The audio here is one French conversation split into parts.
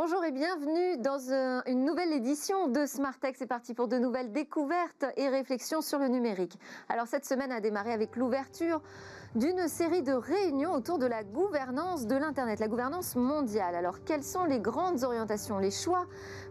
Bonjour et bienvenue dans une nouvelle édition de Tech. C'est parti pour de nouvelles découvertes et réflexions sur le numérique. Alors cette semaine a démarré avec l'ouverture d'une série de réunions autour de la gouvernance de l'Internet, la gouvernance mondiale. Alors quelles sont les grandes orientations, les choix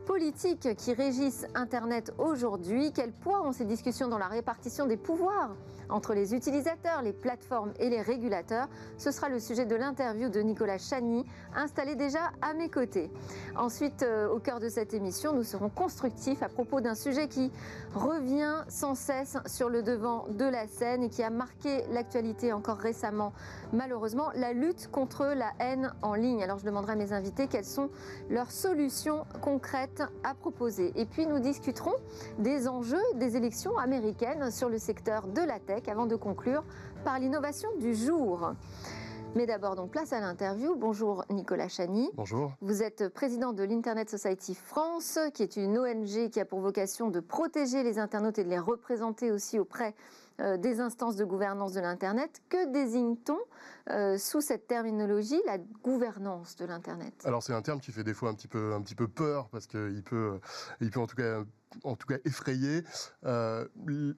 politiques qui régissent Internet aujourd'hui Quel poids ont ces discussions dans la répartition des pouvoirs entre les utilisateurs, les plateformes et les régulateurs? Ce sera le sujet de l'interview de Nicolas Chani, installé déjà à mes côtés. Ensuite, euh, au cœur de cette émission, nous serons constructifs à propos d'un sujet qui revient sans cesse sur le devant de la scène et qui a marqué l'actualité encore récemment, malheureusement, la lutte contre la haine en ligne. Alors je demanderai à mes invités quelles sont leurs solutions concrètes à proposer. Et puis nous discuterons des enjeux des élections américaines sur le secteur de la tech avant de conclure par l'innovation du jour. Mais d'abord, donc, place à l'interview. Bonjour Nicolas Chani. Bonjour. Vous êtes président de l'Internet Society France, qui est une ONG qui a pour vocation de protéger les internautes et de les représenter aussi auprès des instances de gouvernance de l'Internet. Que désigne-t-on euh, sous cette terminologie, la gouvernance de l'Internet? Alors c'est un terme qui fait des fois un petit peu, un petit peu peur, parce qu'il peut, il peut en tout cas en tout cas effrayé. Euh,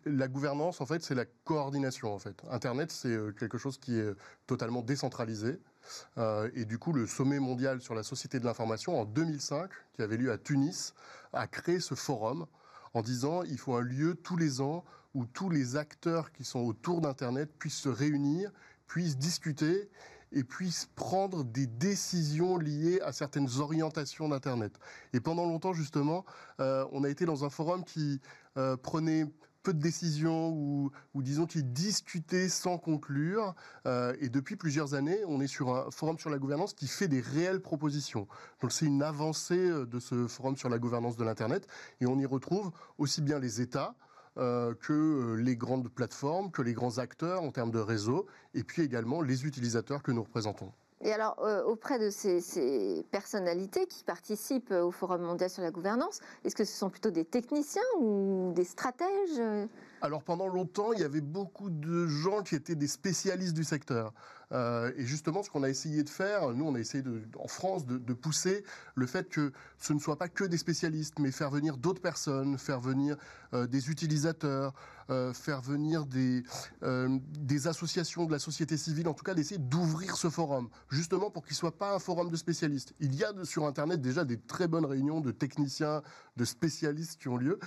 la gouvernance, en fait, c'est la coordination. En fait, Internet, c'est euh, quelque chose qui est totalement décentralisé. Euh, et du coup, le sommet mondial sur la société de l'information en 2005, qui avait lieu à Tunis, a créé ce forum en disant il faut un lieu tous les ans où tous les acteurs qui sont autour d'Internet puissent se réunir, puissent discuter et puissent prendre des décisions liées à certaines orientations d'Internet. Et pendant longtemps, justement, euh, on a été dans un forum qui euh, prenait peu de décisions ou, disons qui discutait sans conclure. Euh, et depuis plusieurs années, on est sur un forum sur la gouvernance qui fait des réelles propositions. Donc c'est une avancée de ce forum sur la gouvernance de l'Internet. Et on y retrouve aussi bien les États, euh, que euh, les grandes plateformes, que les grands acteurs en termes de réseau, et puis également les utilisateurs que nous représentons. Et alors, euh, auprès de ces, ces, personnalités qui participent au Forum mondial sur la gouvernance, est-ce que ce sont plutôt des techniciens ou des stratèges alors pendant longtemps, il y avait beaucoup de gens qui étaient des spécialistes du secteur. Euh, et justement, ce qu'on a essayé de faire, nous, on a essayé en France de, pousser le fait que ce ne soit pas que des spécialistes, mais faire venir d'autres personnes, faire venir euh, des utilisateurs, euh, faire venir des associations de la société civile, en tout cas d'essayer d'ouvrir ce forum, justement pour qu'il ne soit pas un forum de spécialistes. Il y a sur Internet déjà des très bonnes réunions de techniciens, de spécialistes qui ont lieu.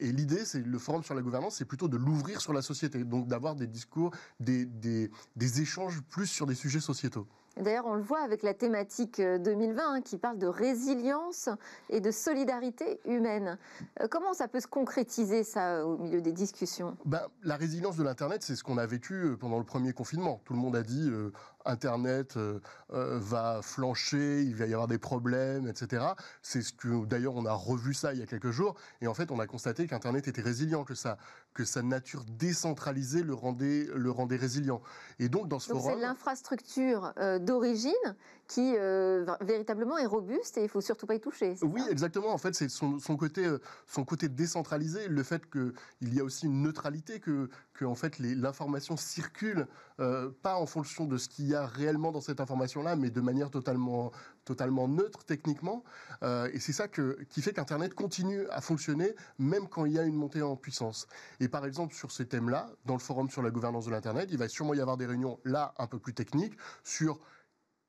et l'idée, c'est le forum sur la gouvernance c'est plutôt de l'ouvrir sur la société, donc d'avoir des discours, des, des, des échanges plus sur des sujets sociétaux. D'ailleurs, on le voit avec la thématique 2020 euh, hein, qui parle de résilience et de solidarité humaine. Euh, comment ça peut se concrétiser, ça, au milieu des discussions? Ben, La résilience de l'Internet, c'est ce qu'on a vécu euh, pendant le premier confinement. Tout le monde a dit Internet va flancher, il va y avoir des problèmes, etc. C'est ce que, d'ailleurs, on a revu ça il y a quelques jours. Et en fait, on a constaté qu'Internet était résilient, que, ça, que sa nature décentralisée le rendait, le rendait résilient. Et donc, dans ce donc C'est l'infrastructure d'origine qui euh, véritablement est robuste et il faut surtout pas y toucher. Oui, exactement. En fait, c'est son, côté, euh, son côté décentralisé, le fait qu'il y a aussi une neutralité, que, que en fait l'information circule euh, pas en fonction de ce qu'il y a réellement dans cette information-là, mais de manière totalement, totalement neutre techniquement. et c'est ça que, qui fait qu'Internet continue à fonctionner même quand il y a une montée en puissance. Et par exemple, sur ces thèmes-là, dans le forum sur la gouvernance de l'Internet, il va sûrement y avoir des réunions là un peu plus techniques sur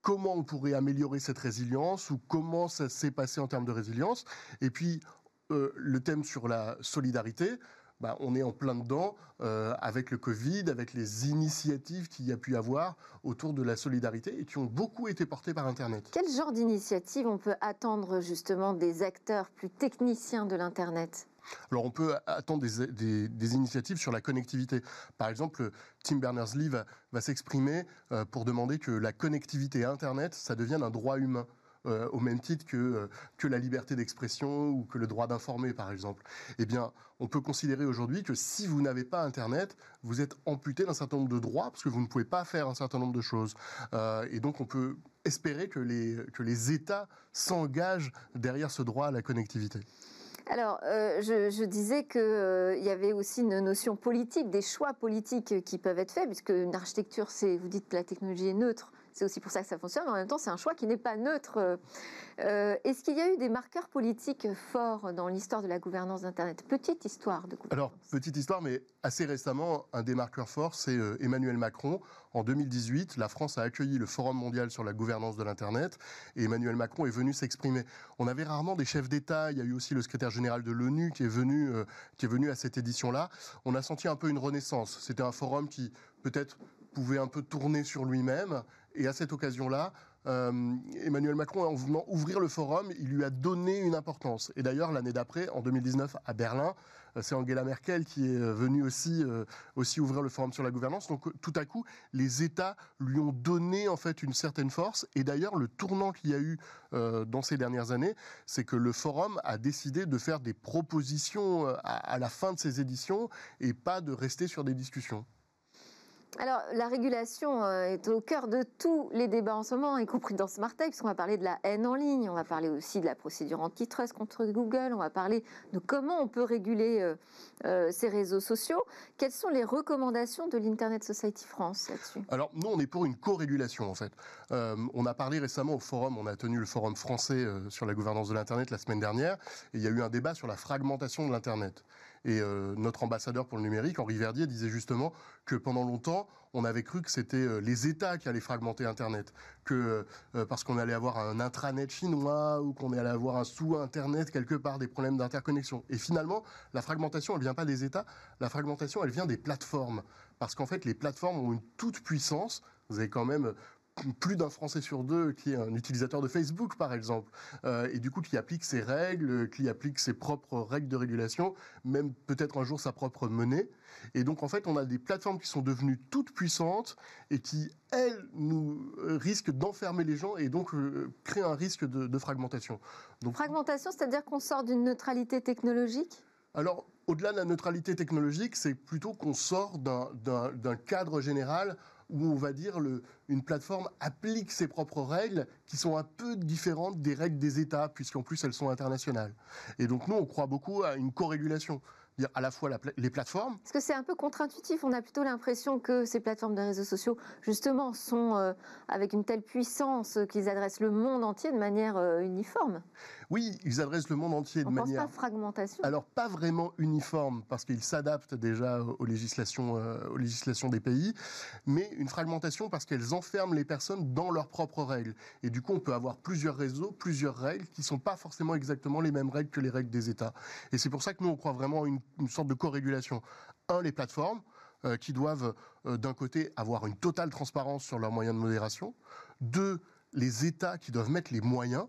comment on pourrait améliorer cette résilience ou comment ça s'est passé en termes de résilience. Et puis, euh, le thème sur la solidarité, bah, on est en plein dedans euh, avec le Covid, avec les initiatives qu'il y a pu avoir autour de la solidarité et qui ont beaucoup été portées par Internet. Quel genre d'initiative on peut attendre justement des acteurs plus techniciens de l'Internet? Alors on peut attendre des, initiatives sur la connectivité. Par exemple, Tim Berners-Lee va, s'exprimer euh, pour demander que la connectivité Internet, ça devienne un droit humain. Euh, au même titre que, euh, que la liberté d'expression ou que le droit d'informer, par exemple. Eh bien, on peut considérer aujourd'hui que si vous n'avez pas Internet, vous êtes amputé d'un certain nombre de droits parce que vous ne pouvez pas faire un certain nombre de choses. et donc, on peut espérer que les, que les États s'engagent derrière ce droit à la connectivité. Alors, euh, je, disais qu'il euh, y avait aussi une notion politique, des choix politiques qui peuvent être faits, puisque une architecture, c'est, vous dites que la technologie est neutre, c'est aussi pour ça que ça fonctionne, mais en même temps, c'est un choix qui n'est pas neutre. Euh, est-ce qu'il y a eu des marqueurs politiques forts dans l'histoire de la gouvernance d'Internet? Petite histoire de gouvernance. Alors, petite histoire, mais assez récemment, un des marqueurs forts, c'est euh, Emmanuel Macron. En 2018, la France a accueilli le Forum mondial sur la gouvernance de l'Internet et Emmanuel Macron est venu s'exprimer. On avait rarement des chefs d'État, il y a eu aussi le secrétaire général de l'ONU qui, euh, qui est venu à cette édition-là. On a senti un peu une renaissance. C'était un forum qui peut-être pouvait un peu tourner sur lui-même et à cette occasion-là, euh, Emmanuel Macron, en voulant ouvrir le forum, il lui a donné une importance. Et d'ailleurs, l'année d'après, en 2019, à Berlin, euh, c'est Angela Merkel qui est venue aussi, euh, aussi ouvrir le forum sur la gouvernance. Donc tout à coup, les États lui ont donné en fait une certaine force. Et d'ailleurs, le tournant qu'il y a eu dans ces dernières années, c'est que le forum a décidé de faire des propositions à la fin de ses éditions et pas de rester sur des discussions. Alors, la régulation euh, est au cœur de tous les débats en ce moment, y compris dans Smartech, puisqu'on va parler de la haine en ligne, on va parler aussi de la procédure antitrust contre Google, on va parler de comment on peut réguler euh, euh, ces réseaux sociaux. Quelles sont les recommandations de l'Internet Society France là-dessus? Alors, nous, on est pour une co-régulation, en fait. on a parlé récemment au forum, on a tenu le forum français sur la gouvernance de l'Internet la semaine dernière, et il y a eu un débat sur la fragmentation de l'Internet. Et euh, notre ambassadeur pour le numérique, Henri Verdier, disait justement que pendant longtemps, on avait cru que c'était euh, les États qui allaient fragmenter Internet, que euh, parce qu'on allait avoir un intranet chinois ou qu'on allait avoir un sous-Internet quelque part, des problèmes d'interconnexion. Et finalement, la fragmentation, elle vient pas des États, la fragmentation, elle vient des plateformes. Parce qu'en fait, les plateformes ont une toute puissance. Vous avez quand même plus d'un Français sur deux qui est un utilisateur de Facebook, par exemple, euh, et du coup qui applique ses règles, qui applique ses propres règles de régulation, même peut-être un jour sa propre monnaie. Et donc en fait, on a des plateformes qui sont devenues toutes puissantes et qui, elles, nous euh, risquent d'enfermer les gens et donc euh, créent un risque de, fragmentation. Donc, fragmentation, c'est-à-dire qu'on sort d'une neutralité technologique? Alors, au-delà de la neutralité technologique, c'est plutôt qu'on sort d'un cadre général où on va dire le, une plateforme applique ses propres règles qui sont un peu différentes des règles des États, puisqu'en plus elles sont internationales. Et donc nous, on croit beaucoup à une co-régulation à la fois les plateformes. Parce que c'est un peu contre-intuitif. On a plutôt l'impression que ces plateformes de réseaux sociaux, justement, sont euh, avec une telle puissance qu'ils adressent le monde entier de manière euh, uniforme. Oui, ils adressent le monde entier de manière. Pas fragmentation. Alors pas vraiment uniforme parce qu'ils s'adaptent déjà aux législations, euh, aux législations des pays, mais une fragmentation parce qu'elles enferment les personnes dans leurs propres règles. Et du coup, on peut avoir plusieurs réseaux, plusieurs règles qui sont pas forcément exactement les mêmes règles que les règles des États. Et c'est pour ça que nous on croit vraiment à une une sorte de co-régulation. Un, les plateformes, euh, qui doivent euh, d'un côté avoir une totale transparence sur leurs moyens de modération. Deux, les États qui doivent mettre les moyens,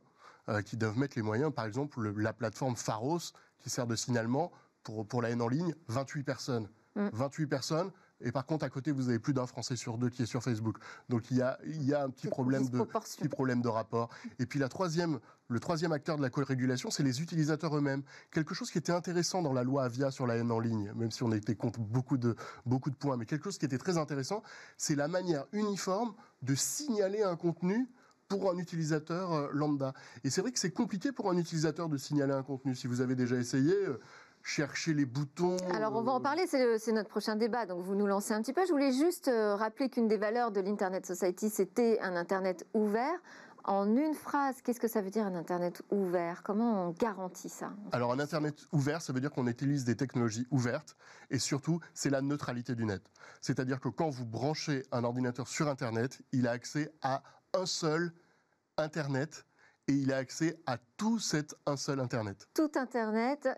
euh, qui doivent mettre les moyens. Par exemple, la plateforme Pharos, qui sert de signalement pour, pour la haine en ligne, 28 personnes. 28 mm. personnes, et par contre, à côté, vous avez plus d'un Français sur deux qui est sur Facebook. Donc il y a, il y a un petit problème, de, petit problème de rapport. Et puis la troisième, le troisième acteur de la co-régulation, c'est les utilisateurs eux-mêmes. Quelque chose qui était intéressant dans la loi Avia sur la haine en ligne, même si on était contre beaucoup de, beaucoup de points, mais quelque chose qui était très intéressant, c'est la manière uniforme de signaler un contenu pour un utilisateur euh, lambda. Et c'est vrai que c'est compliqué pour un utilisateur de signaler un contenu. Si vous avez déjà essayé, euh, chercher les boutons. Alors on va en parler, c'est notre prochain débat, donc vous nous lancez un petit peu. Je voulais juste euh, rappeler qu'une des valeurs de l'Internet Society, c'était un Internet ouvert. En une phrase, qu'est-ce que ça veut dire un Internet ouvert? Comment on garantit ça? Alors un Internet ouvert, ça veut dire qu'on utilise des technologies ouvertes et surtout, c'est la neutralité du net. C'est-à-dire que quand vous branchez un ordinateur sur Internet, il a accès à un seul Internet et il a accès à tout cet un seul Internet. Tout Internet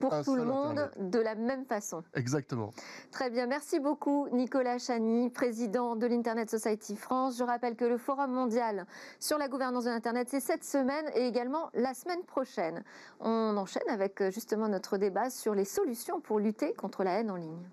pour tout le monde de la même façon. Exactement. Très bien, merci beaucoup Nicolas Chani, président de l'Internet Society France. Je rappelle que le Forum mondial sur la gouvernance de l'Internet, c'est cette semaine et également la semaine prochaine. On enchaîne avec euh, justement notre débat sur les solutions pour lutter contre la haine en ligne.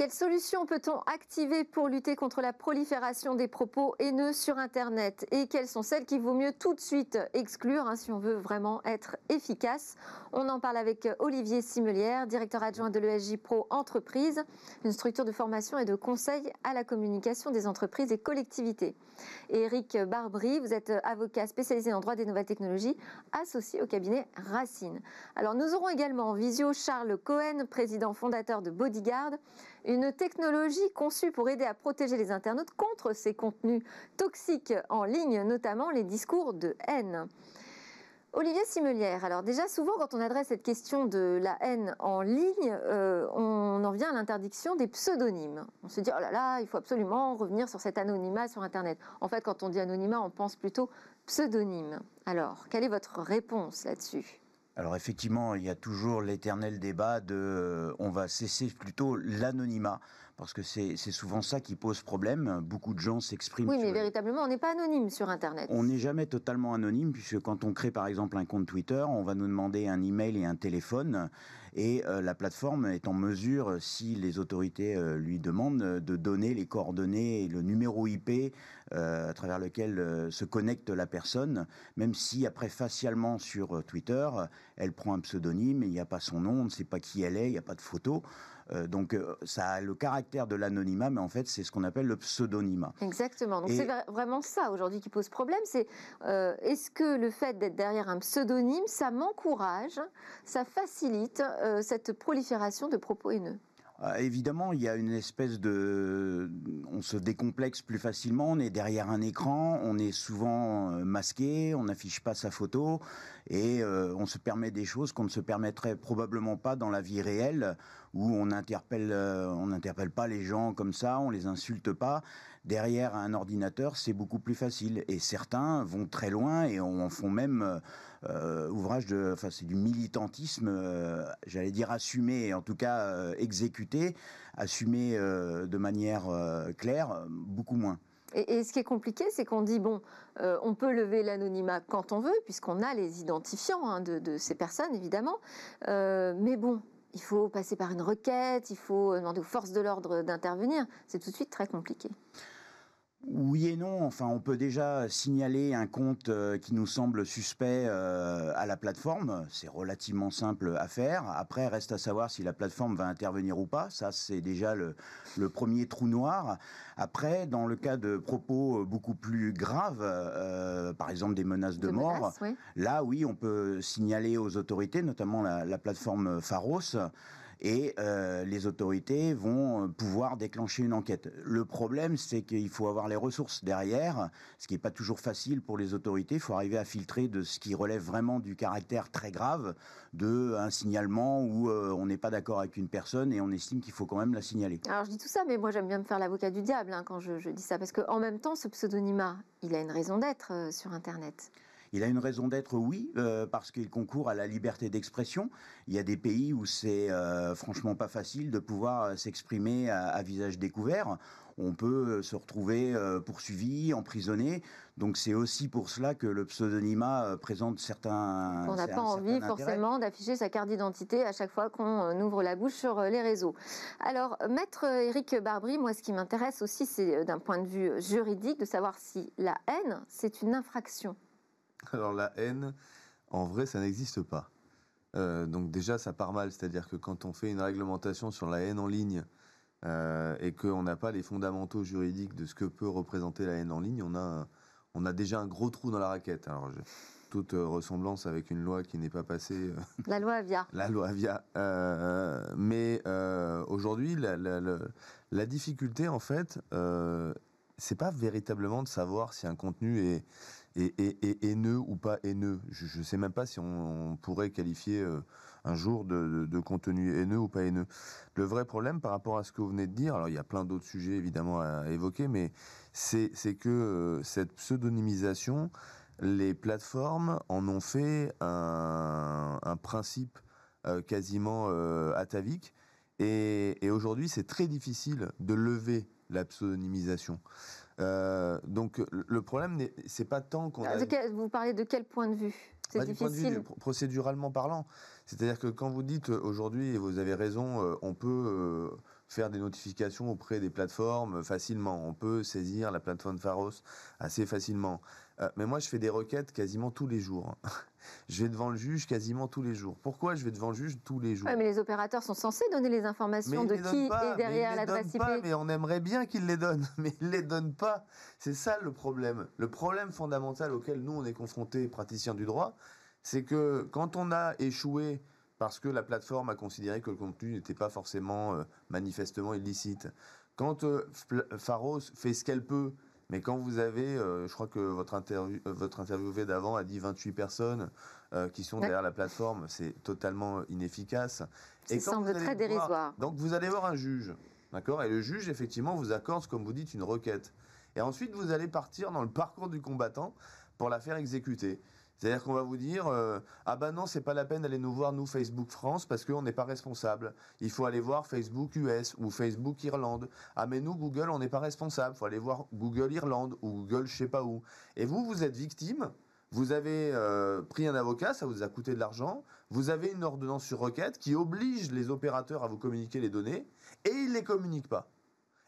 Quelles solutions peut-on activer pour lutter contre la prolifération des propos haineux sur Internet? Et quelles sont celles qu'il vaut mieux tout de suite exclure hein, si on veut vraiment être efficace? On en parle avec Olivier Simelière, directeur adjoint de l'ESJ Pro Entreprise, une structure de formation et de conseil à la communication des entreprises et collectivités. Et Eric Barbry, vous êtes avocat spécialisé en droit des nouvelles technologies, associé au cabinet Racine. Alors nous aurons également en visio Charles Cohen, président fondateur de Bodyguard une technologie conçue pour aider à protéger les internautes contre ces contenus toxiques en ligne, notamment les discours de haine. Olivier Simelière, alors déjà souvent quand on adresse cette question de la haine en ligne, euh, on en vient à l'interdiction des pseudonymes. On se dit oh là là, il faut absolument revenir sur cet anonymat sur Internet. En fait, quand on dit anonymat, on pense plutôt pseudonyme. Alors, quelle est votre réponse là-dessus? Alors effectivement, il y a toujours l'éternel débat de euh, on va cesser plutôt l'anonymat parce que c'est souvent ça qui pose problème. Beaucoup de gens s'expriment. Oui, mais véritablement, on n'est pas anonyme sur Internet. On n'est jamais totalement anonyme, puisque quand on crée par exemple un compte Twitter, on va nous demander un email et un téléphone. Et euh, la plateforme est en mesure, si les autorités euh, lui demandent, de donner les coordonnées et le numéro IP à travers lequel se connecte la personne, même si après facialement sur Twitter, elle prend un pseudonyme, il n'y a pas son nom, on ne sait pas qui elle est, il n'y a pas de photo. Euh, donc euh, ça a le caractère de l'anonymat, mais en fait c'est ce qu'on appelle le pseudonymat. Exactement. Donc c'est vraiment ça aujourd'hui qui pose problème. C'est euh, est-ce que le fait d'être derrière un pseudonyme, ça m'encourage, ça facilite cette prolifération de propos haineux? Évidemment, il y a une espèce de... On se décomplexe plus facilement, on est derrière un écran, on est souvent masqué, on n'affiche pas sa photo, et on se permet des choses qu'on ne se permettrait probablement pas dans la vie réelle où on euh, n'interpelle pas les gens comme ça, on les insulte pas. Derrière un ordinateur, c'est beaucoup plus facile. Et certains vont très loin et en font même euh, ouvrage de, enfin c'est du militantisme, euh, j'allais dire assumé, en tout cas exécuté, assumé de manière claire, beaucoup moins. Et, ce qui est compliqué, c'est qu'on dit, bon, on peut lever l'anonymat quand on veut, puisqu'on a les identifiants hein, de, de, ces personnes, évidemment. mais bon, il faut passer par une requête, il faut demander aux forces de l'ordre d'intervenir. C'est tout de suite très compliqué. Oui et non. Enfin, on peut déjà signaler un compte euh, qui nous semble suspect euh, à la plateforme. C'est relativement simple à faire. Après, reste à savoir si la plateforme va intervenir ou pas. Ça, c'est déjà le, premier trou noir. Après, dans le cas de propos beaucoup plus graves, euh, par exemple des menaces de, mort, là, oui, on peut signaler aux autorités, notamment la, la plateforme Pharos et euh, les autorités vont euh, pouvoir déclencher une enquête. Le problème, c'est qu'il faut avoir les ressources derrière, ce qui n'est pas toujours facile pour les autorités. Il faut arriver à filtrer de ce qui relève vraiment du caractère très grave de un signalement où euh, on n'est pas d'accord avec une personne et on estime qu'il faut quand même la signaler. Alors je dis tout ça, mais moi j'aime bien me faire l'avocat du diable hein, quand je, je, dis ça, parce qu'en même temps, ce pseudonymat, il a une raison d'être sur Internet. Il a une raison d'être, oui, euh, parce qu'il concourt à la liberté d'expression. Il y a des pays où c'est euh, franchement pas facile de pouvoir euh, s'exprimer à, visage découvert. On peut se retrouver poursuivi, emprisonné. Donc c'est aussi pour cela que le pseudonymat présente certains. On n'a pas envie forcément d'afficher sa carte d'identité à chaque fois qu'on ouvre la bouche sur les réseaux. Alors, maître Éric Barbry, moi ce qui m'intéresse aussi, c'est d'un point de vue juridique de savoir si la haine, c'est une infraction. Alors la haine, en vrai, ça n'existe pas. Euh, donc déjà, ça part mal, c'est-à-dire que quand on fait une réglementation sur la haine en ligne euh, et qu'on n'a pas les fondamentaux juridiques de ce que peut représenter la haine en ligne, on a, on a déjà un gros trou dans la raquette. Alors, toute ressemblance avec une loi qui n'est pas passée. Euh, la loi Avia. la loi Avia. mais aujourd'hui, la, la, difficulté, en fait, c'est pas véritablement de savoir si un contenu est et, haineux ou pas haineux. Je ne sais même pas si on, pourrait qualifier euh, un jour de, contenu haineux ou pas haineux. Le vrai problème par rapport à ce que vous venez de dire, alors il y a plein d'autres sujets évidemment à, évoquer, mais c'est que euh, cette pseudonymisation, les plateformes en ont fait un, principe euh, quasiment atavique. Et, et aujourd'hui, c'est très difficile de lever la pseudonymisation. Euh, donc le problème, c'est pas tant qu'on. A... Vous parlez de quel point de vue? C'est difficile. procéduralement parlant. C'est-à-dire que quand vous dites euh, aujourd'hui, et vous avez raison, euh, on peut faire des notifications auprès des plateformes facilement. On peut saisir la plateforme Pharos assez facilement. Euh, mais moi, je fais des requêtes quasiment tous les jours. je vais devant le juge quasiment tous les jours. Pourquoi je vais devant le juge tous les jours? Mais les opérateurs sont censés donner les informations de qui est derrière l'adresse IP. mais on aimerait bien qu'ils les donnent, mais ils les donnent pas. C'est ça le problème. Le problème fondamental auquel nous on est confrontés, praticiens du droit, c'est que quand on a échoué parce que la plateforme a considéré que le contenu n'était pas forcément euh, manifestement illicite. Quand euh, Pharos fait ce qu'elle peut, mais quand vous avez, euh, je crois que votre, interview, votre interviewé d'avant a dit 28 personnes qui sont derrière la plateforme, c'est totalement inefficace. Ça semble très dérisoire. donc vous allez voir un juge, d'accord? Et le juge, effectivement, vous accorde, comme vous dites, une requête. Et ensuite, vous allez partir dans le parcours du combattant pour la faire exécuter. C'est-à-dire qu'on va vous dire euh, ah ben non c'est pas la peine d'aller nous voir nous Facebook France parce qu'on n'est pas responsable. Il faut aller voir Facebook US ou Facebook Irlande. Ah mais nous Google on n'est pas responsable. Il faut aller voir Google Irlande ou Google je sais pas où. Et vous vous êtes victime. Vous avez euh, pris un avocat, ça vous a coûté de l'argent. Vous avez une ordonnance sur requête qui oblige les opérateurs à vous communiquer les données et ils les communiquent pas.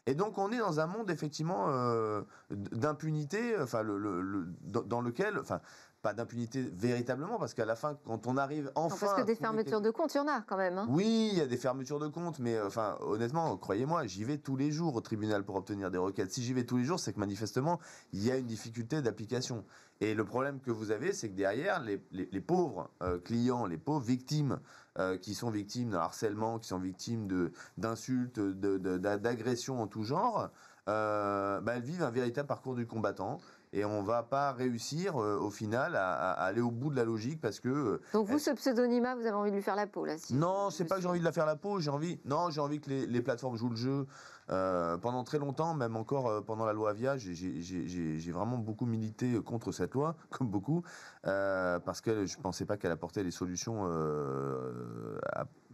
Et donc on est dans un monde effectivement euh, d'impunité, enfin le, dans lequel, enfin pas d'impunité véritablement, parce qu'à la fin, quand on arrive enfin. parce que des fermetures de comptes, il y en a quand même. Hein. Oui, il y a des fermetures de comptes, mais euh, enfin, honnêtement, croyez-moi, j'y vais tous les jours au tribunal pour obtenir des requêtes. Si j'y vais tous les jours, c'est que manifestement, il y a une difficulté d'application. Et le problème que vous avez, c'est que derrière, les, les, pauvres euh, clients, les pauvres victimes euh, qui sont victimes de harcèlement, qui sont victimes d'insultes, d'agressions en tout genre, bah, elles vivent un véritable parcours du combattant et on va pas réussir euh, au final à, aller au bout de la logique parce que. Euh, Donc vous, ce pseudonymat, vous avez envie de lui faire la peau là si Non, c'est pas que j'ai envie de la faire la peau. J'ai envie, non, j'ai envie que les, les, plateformes jouent le jeu. Euh, pendant très longtemps, même encore pendant la loi Avia, j'ai vraiment beaucoup milité contre cette loi, comme beaucoup, parce que je pensais pas qu'elle apportait les solutions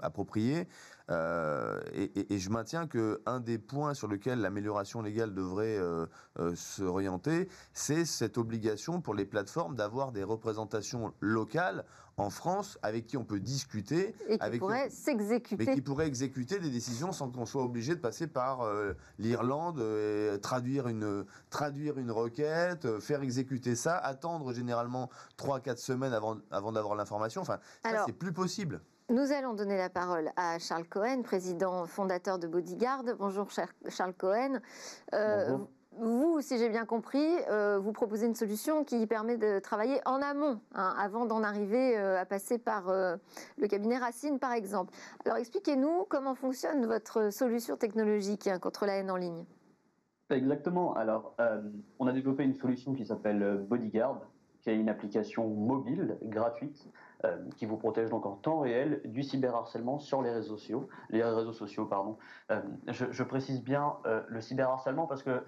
appropriées. Euh, et, je maintiens que un des points sur lequel l'amélioration légale devrait euh, euh, s'orienter, c'est cette obligation pour les plateformes d'avoir des représentations locales en France avec qui on peut discuter. Et qui pourraient s'exécuter. Mais qui pourraient exécuter des décisions sans qu'on soit obligé de passer par l'Irlande, traduire, une, traduire une requête, faire exécuter ça, attendre généralement 3-4 semaines avant, avant d'avoir l'information. Enfin, ça, c'est plus possible. Nous allons donner la parole à Charles Cohen, président fondateur de Bodyguard. Bonjour Charles Cohen. Euh, vous, si j'ai bien compris, euh, vous proposez une solution qui permet de travailler en amont, hein, avant d'en arriver euh, à passer par le cabinet Racine, par exemple. Alors expliquez-nous comment fonctionne votre solution technologique hein, contre la haine en ligne. Exactement. Alors, on a développé une solution qui s'appelle Bodyguard, qui est une application mobile gratuite euh, qui vous protège donc en temps réel du cyberharcèlement sur les réseaux sociaux. Les réseaux sociaux, pardon. Euh, je, je, précise bien euh, le cyberharcèlement parce que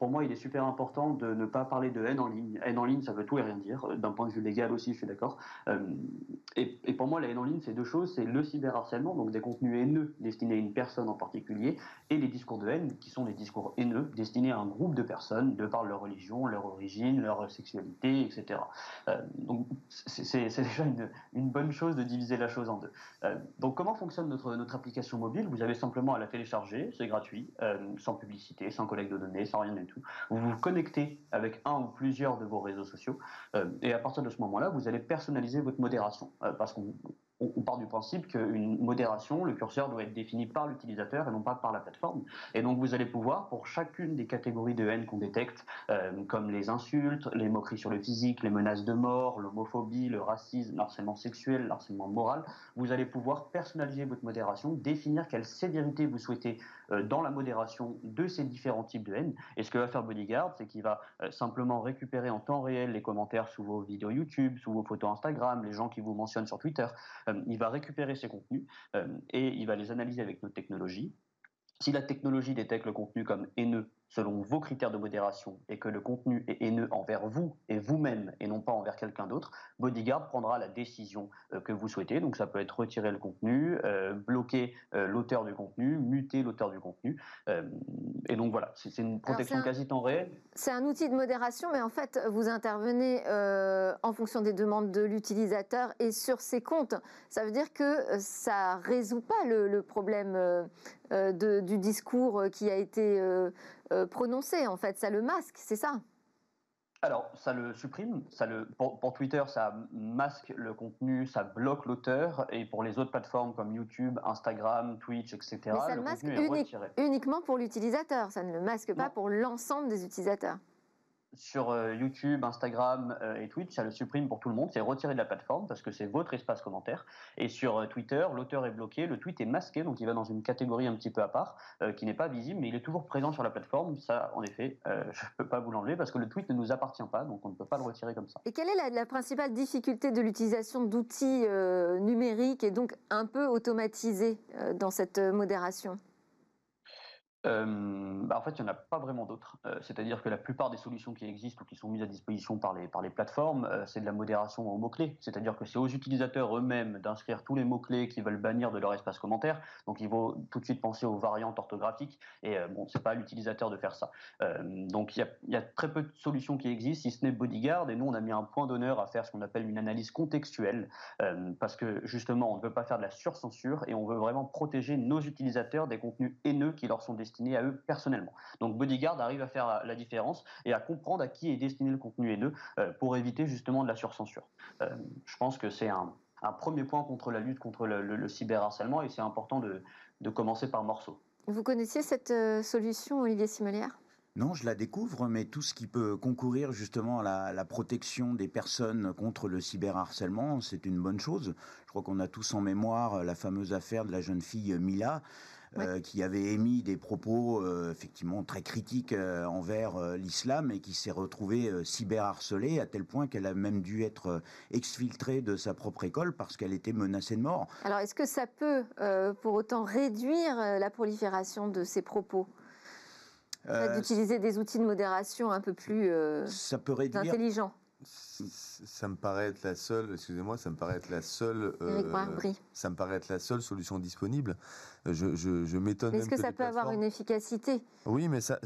pour moi, il est super important de ne pas parler de haine en ligne. Haine en ligne, ça veut tout et rien dire. Euh, d'un point de vue légal aussi, je suis d'accord. Euh, et, pour moi, la haine en ligne, c'est deux choses. C'est le cyberharcèlement, donc des contenus haineux destinés à une personne en particulier, et les discours de haine, qui sont des discours haineux destinés à un groupe de personnes, de par leur religion, leur origine, leur sexualité, etc. Euh, donc c'est déjà une, bonne chose de diviser la chose en deux. donc comment fonctionne notre application mobile? Vous avez simplement à la télécharger, c'est gratuit, sans publicité, sans collecte de données, sans rien du tout. Vous vous connectez avec un ou plusieurs de vos réseaux sociaux euh, et à partir de ce moment-là, vous allez personnaliser votre modération euh, parce qu'on on, part du principe qu'une modération, le curseur doit être défini par l'utilisateur et non pas par la plateforme. Et donc vous allez pouvoir, pour chacune des catégories de haine qu'on détecte, euh, comme les insultes, les moqueries sur le physique, les menaces de mort, l'homophobie, le racisme, l'harcèlement sexuel, l'harcèlement moral, vous allez pouvoir personnaliser votre modération, définir quelle sévérité vous souhaitez dans la modération de ces différents types de haine. Et ce que va faire Bodyguard, c'est qu'il va euh, simplement récupérer en temps réel les commentaires sous vos vidéos YouTube, sous vos photos Instagram, les gens qui vous mentionnent sur Twitter, euh, il va récupérer ces contenus euh, et il va les analyser avec notre technologie. Si la technologie détecte le contenu comme haineux selon vos critères de modération et que le contenu est haineux envers vous et vous-même et non pas envers quelqu'un d'autre, Bodyguard prendra la décision euh, que vous souhaitez. Donc ça peut être retirer le contenu, euh, bloquer euh, l'auteur du contenu, muter l'auteur du contenu. et donc voilà, c'est une protection quasi temps réel. C'est un outil de modération, mais en fait, vous intervenez en fonction des demandes de l'utilisateur et sur ses comptes. Ça veut dire que ça résout pas le, problème du discours qui a été euh, prononcé, en fait. Ça le masque, c'est ça? Alors, ça le supprime. Ça le, pour, Twitter, ça masque le contenu, ça bloque l'auteur. Et pour les autres plateformes comme YouTube, Instagram, Twitch, etc., Mais ça le, masque uniquement pour l'utilisateur. Ça ne le masque pas pour l'ensemble des utilisateurs sur euh, YouTube, Instagram euh, et Twitch, ça le supprime pour tout le monde, c'est retiré de la plateforme parce que c'est votre espace commentaire. Et sur euh, Twitter, l'auteur est bloqué, le tweet est masqué, donc il va dans une catégorie un petit peu à part, qui n'est pas visible, mais il est toujours présent sur la plateforme. Ça, en effet, je ne peux pas vous l'enlever parce que le tweet ne nous appartient pas, donc on ne peut pas le retirer comme ça. Et quelle est la, la principale difficulté de l'utilisation d'outils numériques et donc un peu automatisés dans cette modération? Bah, en fait, il n'y en a pas vraiment d'autres. C'est-à-dire que la plupart des solutions qui existent ou qui sont mises à disposition par les, plateformes, c'est de la modération aux mots-clés. C'est-à-dire que c'est aux utilisateurs eux-mêmes d'inscrire tous les mots-clés qu'ils veulent bannir de leur espace commentaire. Donc, il faut tout de suite penser aux variantes orthographiques. Et bon, c'est pas à l'utilisateur de faire ça. donc, il y a, y a, très peu de solutions qui existent, si ce n'est Bodyguard. Et nous, on a mis un point d'honneur à faire ce qu'on appelle une analyse contextuelle. parce que justement, on ne veut pas faire de la surcensure et on veut vraiment protéger nos utilisateurs des contenus haineux qui leur sont destinés destiné à eux personnellement. Donc Bodyguard arrive à faire la différence et à comprendre à qui est destiné le contenu haineux euh, pour éviter justement de la surcensure. Euh, je pense que c'est un, premier point contre la lutte contre le, cyberharcèlement et c'est important de, commencer par morceaux. Vous connaissiez cette euh, solution, Olivier Simelière? Non, je la découvre, mais tout ce qui peut concourir justement à la, protection des personnes contre le cyberharcèlement, c'est une bonne chose. Je crois qu'on a tous en mémoire la fameuse affaire de la jeune fille Mila, euh, qui avait émis des propos euh, effectivement très critiques euh, envers l'islam et qui s'est retrouvée cyberharcelée à tel point qu'elle a même dû être exfiltrée de sa propre école parce qu'elle était menacée de mort. Alors est-ce que ça peut pour autant réduire la prolifération de ces propos? D'utiliser des outils de modération un peu plus ça peut réduire, intelligents ça me paraît être la seule, excusez-moi, ça me paraît être la seule, euh, ça me paraît être la seule solution disponible. Je, je, je m'étonne. Est-ce que, ça peut avoir une efficacité? Oui, mais ça,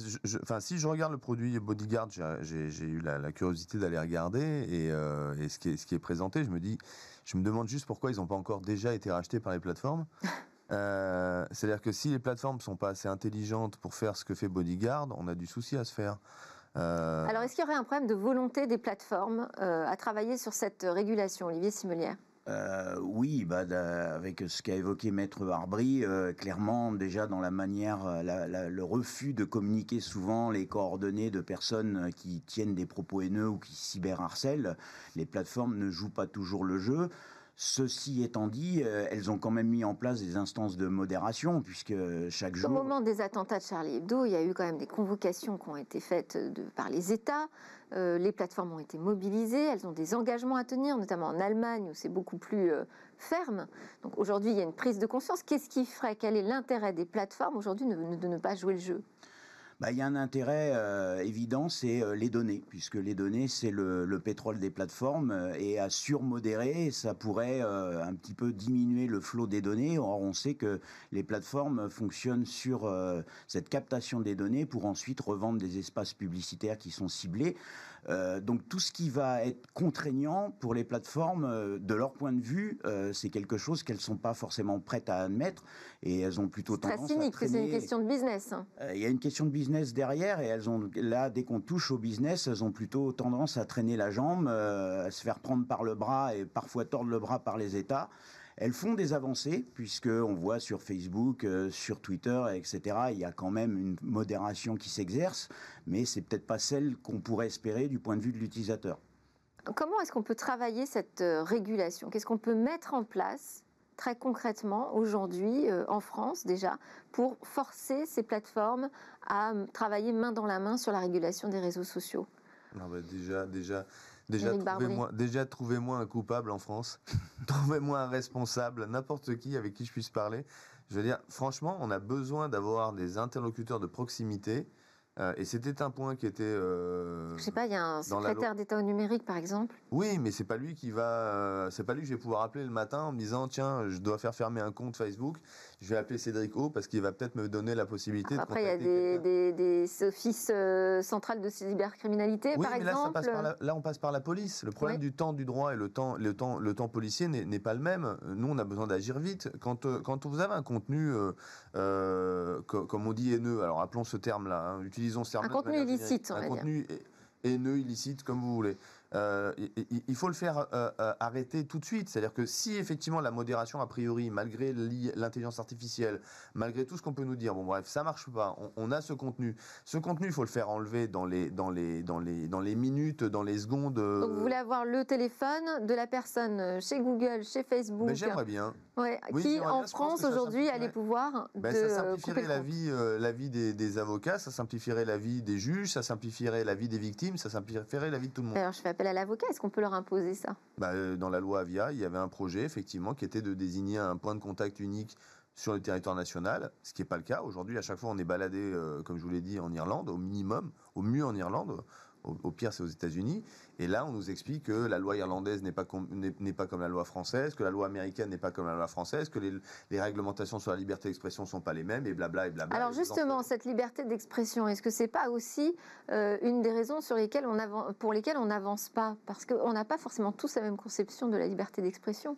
enfin, si je regarde le produit Bodyguard, j'ai eu la, curiosité d'aller regarder et, euh, et, ce, qui est, ce qui est présenté, je me dis, je me demande juste pourquoi ils n'ont pas encore déjà été rachetés par les plateformes. Euh, c'est-à-dire que si les plateformes sont pas assez intelligentes pour faire ce que fait Bodyguard, on a du souci à se faire. Euh, Alors, est-ce qu'il y aurait un problème de volonté des plateformes euh, à travailler sur cette régulation, Olivier Simelière? Euh, oui, bah, avec ce qu'a évoqué Maître Arbry, clairement, déjà dans la manière, le refus de communiquer souvent les coordonnées de personnes qui tiennent des propos haineux ou qui cyberharcèlent, les plateformes ne jouent pas toujours le jeu. Ceci étant dit, euh, elles ont quand même mis en place des instances de modération, puisque chaque jour... Au moment des attentats de Charlie Hebdo, il y a eu quand même des convocations qui ont été faites par les États. Euh, les plateformes ont été mobilisées, elles ont des engagements à tenir, notamment en Allemagne, où c'est beaucoup plus euh, ferme. Donc aujourd'hui, il y a une prise de conscience. Qu'est-ce qui ferait? Quel est l'intérêt des plateformes aujourd'hui de ne pas jouer le jeu? Bah, il y a un intérêt euh, évident, c'est euh, les données, puisque les données, c'est le, pétrole des plateformes, euh, et à surmodérer, ça pourrait un petit peu diminuer le flot des données. Or, on sait que les plateformes fonctionnent sur cette captation des données pour ensuite revendre des espaces publicitaires qui sont ciblés. Euh, donc tout ce qui va être contraignant pour les plateformes, euh, de leur point de vue, euh, c'est quelque chose qu'elles ne sont pas forcément prêtes à admettre et elles ont plutôt tendance très cynique, c'est une question de business. Hein. Il y a une question de business derrière et elles ont là, dès qu'on touche au business, elles ont plutôt tendance à traîner la jambe, à se faire prendre par le bras et parfois tordre le bras par les États. Elles font des avancées, puisqu'on voit sur Facebook, euh, sur Twitter, etc., il y a quand même une modération qui s'exerce, mais c'est peut-être pas celle qu'on pourrait espérer du point de vue de l'utilisateur. Comment est-ce qu'on peut travailler cette euh, régulation? Qu'est-ce qu'on peut mettre en place très concrètement aujourd'hui euh, en France déjà pour forcer ces plateformes à travailler main dans la main sur la régulation des réseaux sociaux? Bah, Déjà, déjà Déjà, trouvez-moi, déjà, trouvez-moi un coupable en France. trouvez-moi un responsable, n'importe qui avec qui je puisse parler. Je veux dire, franchement, on a besoin d'avoir des interlocuteurs de proximité Euh, et c'était un point qui était. Euh, je sais pas, il y a un secrétaire d'État au numérique, par exemple. Oui, mais c'est pas lui qui va. euh, c'est pas lui que je vais pouvoir appeler le matin en me disant tiens, je dois faire fermer un compte Facebook. Je vais appeler Cédric O parce qu'il va peut-être me donner la possibilité Après, il de y a des, des, des offices euh, centrales de cybercriminalité, Oui, par mais là, ça exemple. passe par la- là, on passe par la police. Le problème Oui. du temps du droit et le temps, le temps, le temps policier n'est pas le même. Nous, on a besoin d'agir vite. Quand, quand vous avez un contenu, co- comme on dit, haineux, alors appelons ce terme-là, hein, utilisons ce terme Un contenu illicite, on un va dire. contenu ha- haineux, illicite, comme vous voulez. Euh, il faut le faire euh, euh, arrêter tout de suite. C'est-à-dire que si effectivement la modération, a priori, malgré l'i- l'intelligence artificielle, malgré tout ce qu'on peut nous dire, bon bref, ça marche pas. On, on a ce contenu. Ce contenu, il faut le faire enlever dans les, dans les, dans les, dans les minutes, dans les secondes. Donc, vous voulez avoir le téléphone de la personne chez Google, chez Facebook, mais j'aimerais bien. ouais, Oui, qui en bien, France aujourd'hui a simplifierait. les pouvoirs Ben, de ça simplifierait vie, euh, la vie des, des avocats, ça simplifierait la vie des juges, ça simplifierait la vie des victimes, ça simplifierait la vie de tout le monde. Alors, je fais appel à l'avocat. Est-ce qu'on peut leur imposer ça? Bah, euh, dans la loi Avia, il y avait un projet, effectivement, qui était de désigner un point de contact unique sur le territoire national, ce qui n'est pas le cas. Aujourd'hui, à chaque fois, on est baladé, euh, comme je vous l'ai dit, en Irlande, au minimum, au mieux en Irlande, au, au pire, c'est aux États-Unis. Et là, on nous explique que la loi irlandaise n'est pas, com- pas comme la loi française, que la loi américaine n'est pas comme la loi française, que les, les réglementations sur la liberté d'expression ne sont pas les mêmes, et blabla, et blabla. Alors Et justement, cette liberté d'expression, est-ce que c'est pas aussi euh, une des raisons sur lesquelles on pour lesquelles on n'avance pas? Parce qu'on n'a pas forcément tous la même conception de la liberté d'expression.